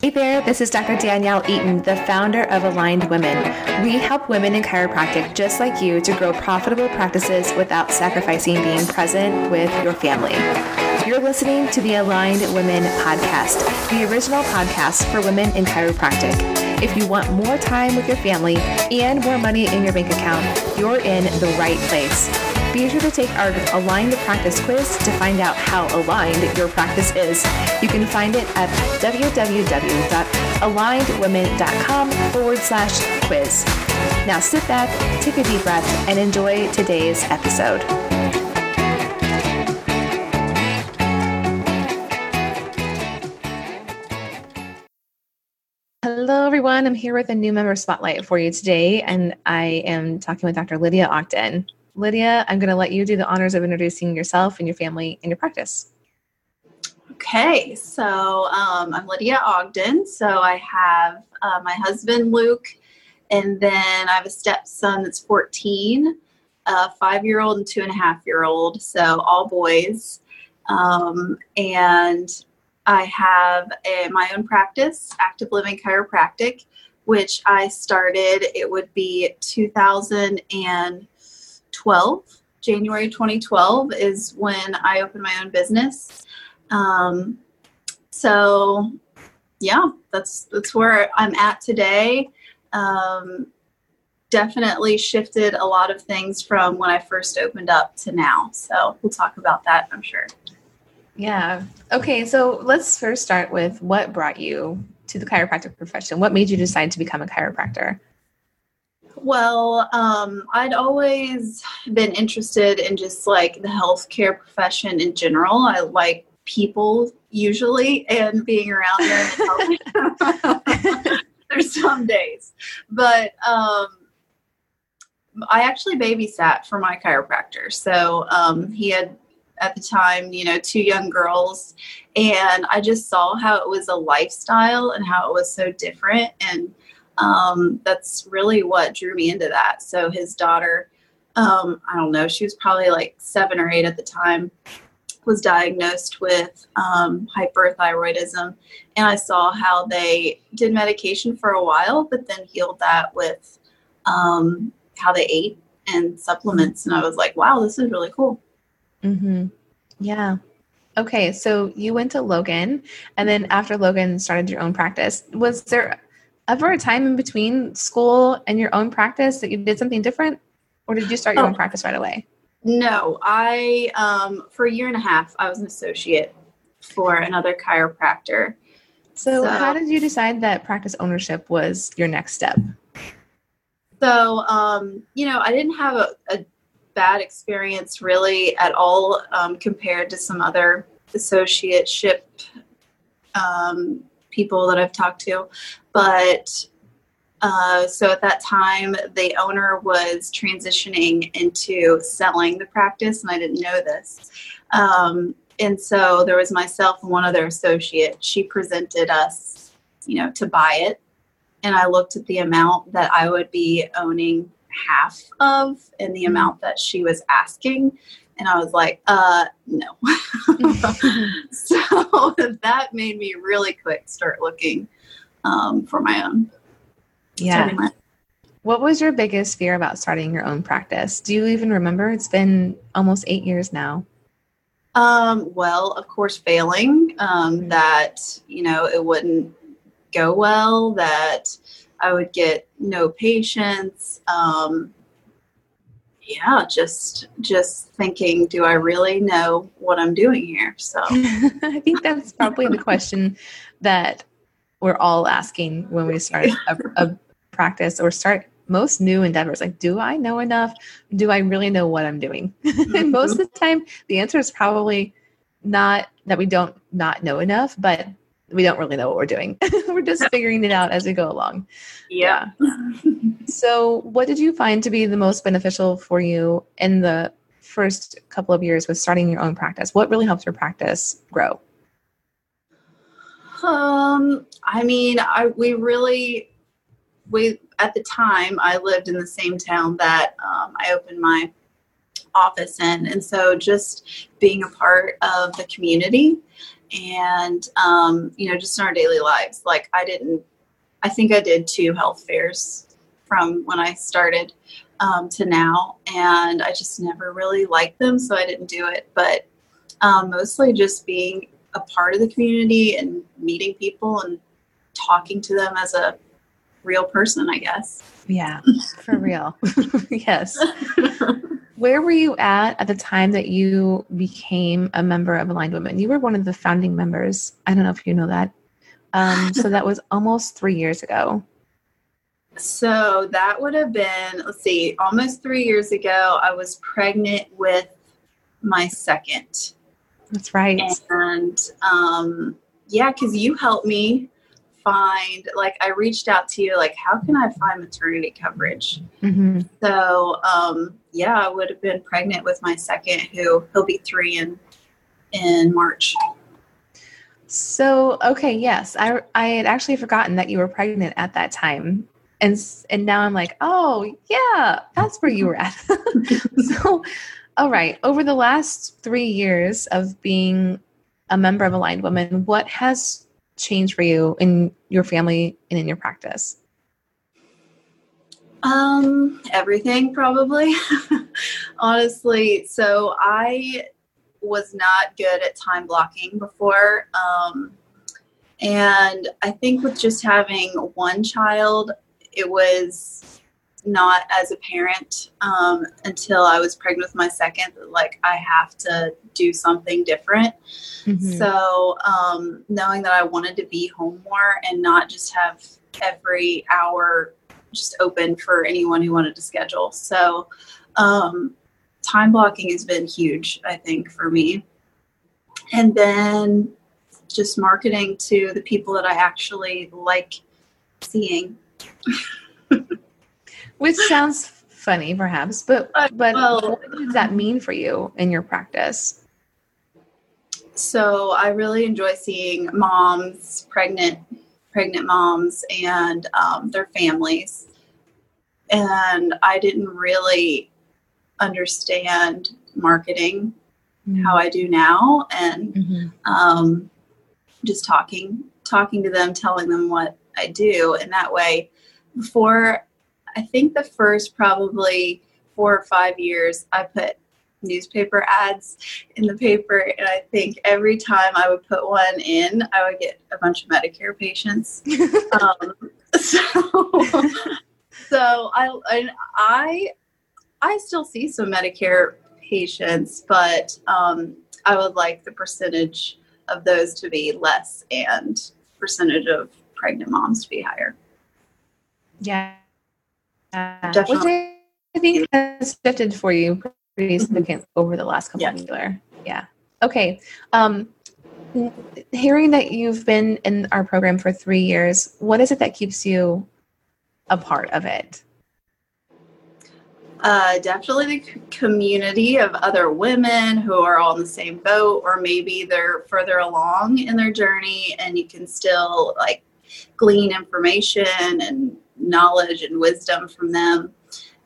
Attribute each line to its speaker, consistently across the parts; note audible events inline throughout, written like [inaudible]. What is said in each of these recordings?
Speaker 1: Hey there, this is Dr. Danielle Eaton, the founder of Aligned Women. We help women in chiropractic just like you to grow profitable practices without sacrificing being present with your family. You're listening to the Aligned Women podcast, the original podcast for women in chiropractic. If you want more time with your family and more money in your bank account, you're in the right place. Be sure to take our Align Aligned Practice quiz to find out how aligned your practice is. You can find it at www.alignedwomen.com forward slash quiz. Now sit back, take a deep breath, and enjoy today's episode. Hello, everyone. I'm here with a new member spotlight for you today, and I am talking with Dr. Lydia Ogden. Lydia, I'm going to let you do the honors of introducing yourself and your family and your practice.
Speaker 2: Okay, so um, I'm Lydia Ogden. So I have uh, my husband Luke, and then I have a stepson that's 14, a five year old, and two and a half year old. So all boys. Um, and I have a, my own practice, Active Living Chiropractic, which I started, it would be 2000 and 2012. January 2012 is when I opened my own business. Um, so, yeah, that's that's where I'm at today. Um, definitely shifted a lot of things from when I first opened up to now. So we'll talk about that, I'm sure.
Speaker 1: Yeah. Okay. So let's first start with what brought you to the chiropractic profession. What made you decide to become a chiropractor?
Speaker 2: Well, um, I'd always been interested in just like the healthcare profession in general. I like people usually and being around them. [laughs] [laughs] There's some days, but um, I actually babysat for my chiropractor. So um, he had at the time, you know, two young girls, and I just saw how it was a lifestyle and how it was so different and um, that's really what drew me into that. So his daughter, um, I don't know, she was probably like seven or eight at the time, was diagnosed with um, hyperthyroidism. And I saw how they did medication for a while, but then healed that with um, how they ate and supplements. And I was like, wow, this is really cool.
Speaker 1: Mm-hmm. Yeah. Okay, so you went to Logan, and then after Logan started your own practice, was there ever a time in between school and your own practice that you did something different, or did you start your oh, own practice right away?
Speaker 2: No, I um, for a year and a half I was an associate for another chiropractor.
Speaker 1: So, so how did you decide that practice ownership was your next step?
Speaker 2: So, um, you know, I didn't have a, a bad experience really at all um, compared to some other associateship um, people that I've talked to. But uh, so at that time, the owner was transitioning into selling the practice, and I didn't know this. Um, and so there was myself and one other associate. She presented us, you know, to buy it. And I looked at the amount that I would be owning half of in the amount that she was asking. And I was like, uh, no. [laughs] so that made me really quick start looking um, for my own.
Speaker 1: Yeah. What was your biggest fear about starting your own practice? Do you even remember? It's been almost eight years now.
Speaker 2: Um, well, of course, failing, um, mm-hmm. that, you know, it wouldn't go well, that I would get no patients. Um, yeah, just just thinking, do I really know what I'm doing here? So [laughs]
Speaker 1: I think that's probably the question that we're all asking when we start [laughs] a, a practice or start most new endeavors like do i know enough do i really know what i'm doing and [laughs] most of the time the answer is probably not that we don't not know enough but we don't really know what we're doing. [laughs] We're just figuring it out as we go along.
Speaker 2: Yeah.
Speaker 1: yeah. So what did you find to be the most beneficial for you in the first couple of years with starting your own practice? What really helped your practice grow?
Speaker 2: Um, I mean, I we really we at the time I lived in the same town that um, I opened my office in, and so just being a part of the community and um, you know, just in our daily lives. Like I didn't, I think I did two health fairs from when I started um, to now, and I just never really liked them, so I didn't do it. But um, mostly just being a part of the community and meeting people and talking to them as a real person, I guess.
Speaker 1: Yeah, [laughs] for real. [laughs] yes. [laughs] Where were you at at the time that you became a member of Aligned Women? You were one of the founding members. I don't know if you know that. Um, so that was [laughs] almost three years ago.
Speaker 2: So that would have been, let's see, almost three years ago. I was pregnant with my second.
Speaker 1: That's right.
Speaker 2: And um, yeah, because you helped me find, like, I reached out to you, like, how can I find maternity coverage? Mm-hmm. So um, yeah, I would have been pregnant with my second, who he'll be three in in March.
Speaker 1: So okay, yes, I I had actually forgotten that you were pregnant at that time, and and now I'm like, oh yeah, that's where you were at. [laughs] so all right. Over the last three years of being a member of Aligned Women, what has changed for you in your family and in your practice?
Speaker 2: Um, everything probably. [laughs] Honestly, so I was not good at time blocking before. Um, and I think with just having one child, it was not as a parent um, until I was pregnant with my second. Like I have to do something different. Mm-hmm. So um, knowing that I wanted to be home more and not just have every hour just open for anyone who wanted to schedule. So um, time blocking has been huge, I think, for me. And then just marketing to the people that I actually like seeing. [laughs]
Speaker 1: Which sounds funny, perhaps, but uh, but well, what does that mean for you in your practice?
Speaker 2: So I really enjoy seeing moms, pregnant pregnant moms, and um, their families. And I didn't really understand marketing mm-hmm. how I do now, and mm-hmm. um, just talking talking to them, telling them what I do, and that way, before I think the first probably four or five years, I put newspaper ads in the paper, and I think every time I would put one in, I would get a bunch of Medicare patients. [laughs] um, so, [laughs] so I, I, I still see some Medicare patients, but um, I would like the percentage of those to be less and percentage of pregnant moms to be higher.
Speaker 1: Yeah, Definitely. Which I think has shifted for you pretty mm-hmm. significant mm-hmm. over the last couple yeah. of years. Yeah. Okay. Um, hearing that you've been in our program for three years, what is it that keeps you a part of it?
Speaker 2: Uh, definitely the community of other women who are all in the same boat, or maybe they're further along in their journey and you can still like glean information and knowledge and wisdom from them.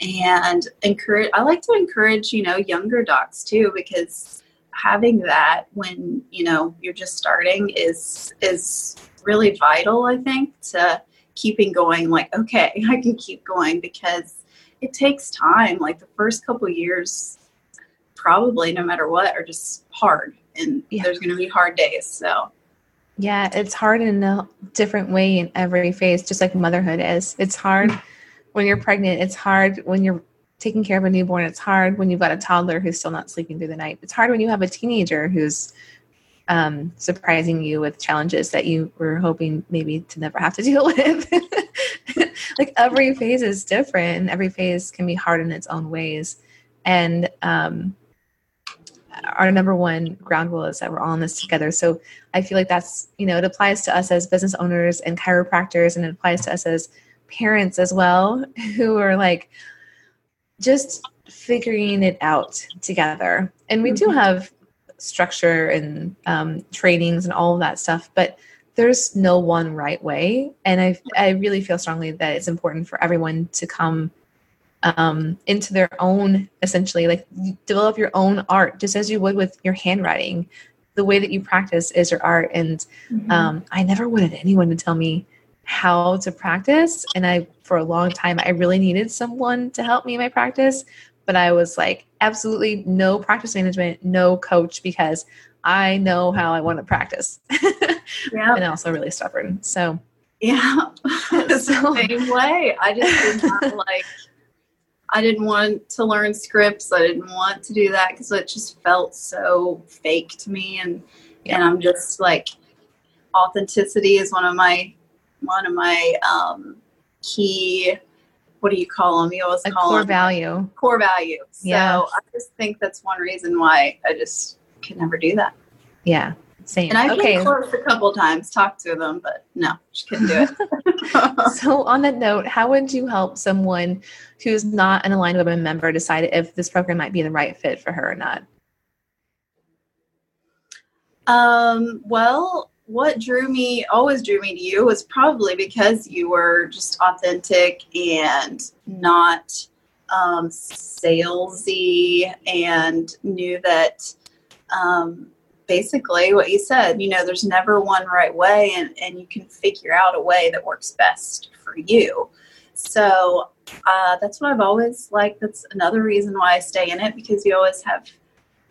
Speaker 2: And encourage i like to encourage you know younger docs too because having that when you know you're just starting is is really vital i think to keeping going like okay [laughs] i can keep going because it takes time. Like the first couple years probably no matter what are just hard and yeah. there's going to be hard days so
Speaker 1: yeah, it's hard in a different way in every phase, just like motherhood is. It's hard when you're pregnant. It's hard when you're taking care of a newborn. It's hard when you've got a toddler who's still not sleeping through the night. It's hard when you have a teenager who's um, surprising you with challenges that you were hoping maybe to never have to [laughs] deal with. [laughs] like every phase is different, every phase can be hard in its own ways. And um, our number one ground rule is that we're all in this together. So I feel like that's, you know, it applies to us as business owners and chiropractors, and it applies to us as parents as well, [laughs] who are like just figuring it out together. And we mm-hmm. do have structure and um, trainings and all of that stuff, but there's no one right way. And I, I really feel strongly that it's important for everyone to come um, into their own essentially like develop your own art just as you would with your handwriting the way that you practice is your art. And
Speaker 2: Mhm.
Speaker 1: um, I never wanted anyone to tell me how to practice. And I, for a long time, I really needed someone to help me in my practice. But I was like, absolutely no practice management, no coach, because I know how I want to practice. [laughs]
Speaker 2: yeah.
Speaker 1: and also really stubborn. So,
Speaker 2: Yeah, [laughs] [laughs]
Speaker 1: So-
Speaker 2: the same way. I just did not like. I didn't want to learn scripts. I didn't want to do that because it just felt so fake to me, and and I'm just like, authenticity is one of my one of my um, key. What do you call them? You always
Speaker 1: a
Speaker 2: call
Speaker 1: core
Speaker 2: them
Speaker 1: value.
Speaker 2: core value. So
Speaker 1: Yeah.
Speaker 2: I just think that's one reason why I just could never do that.
Speaker 1: Yeah. Same.
Speaker 2: And I
Speaker 1: okay.
Speaker 2: came close a couple times, talked to them, but no, just couldn't do it. [laughs] [laughs]
Speaker 1: So, on that note, how would you help someone who's not an Aligned Women member decide if this program might be the right fit for her or not?
Speaker 2: Um, well, what drew me, always drew me to you was probably because you were just authentic and not um, salesy and knew that um, basically what you said, you know, there's never one right way and, and you can figure out a way that works best for you. So uh, that's what I've always liked. That's another reason why I stay in it because you always have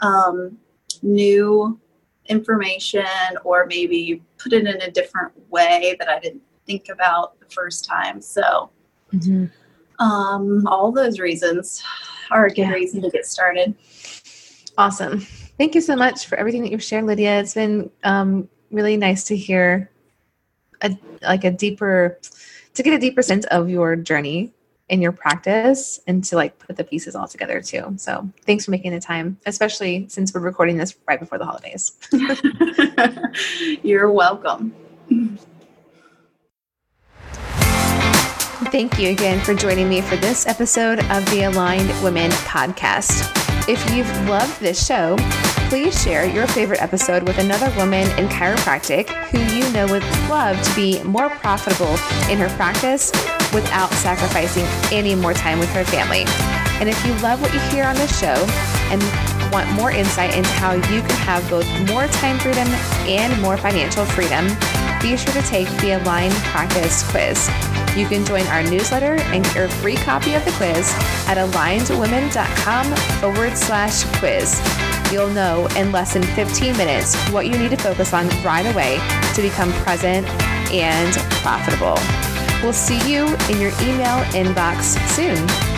Speaker 2: um, new information or maybe you put it in a different way that I didn't think about the first time. So, um, all those reasons are a good
Speaker 1: Yeah.
Speaker 2: reason to get started.
Speaker 1: Awesome. Thank you so much for everything that you've shared, Lydia. It's been um, really nice to hear a like a deeper to get a deeper sense of your journey in your practice and to like put the pieces all together too. So thanks for making the time, especially since we're recording this right before the holidays. [laughs]
Speaker 2: You're welcome.
Speaker 1: Thank you again for joining me for this episode of the Aligned Women podcast. If you've loved this show, please share your favorite episode with another woman in chiropractic who you know would love to be more profitable in her practice without sacrificing any more time with her family. And if you love what you hear on this show and want more insight into how you can have both more time freedom and more financial freedom, be sure to take the Align Practice quiz. You can join our newsletter and get your free copy of the quiz at alignedwomen.com forward slash quiz. You'll know in less than 15 minutes what you need to focus on right away to become present and profitable. We'll see you in your email inbox soon.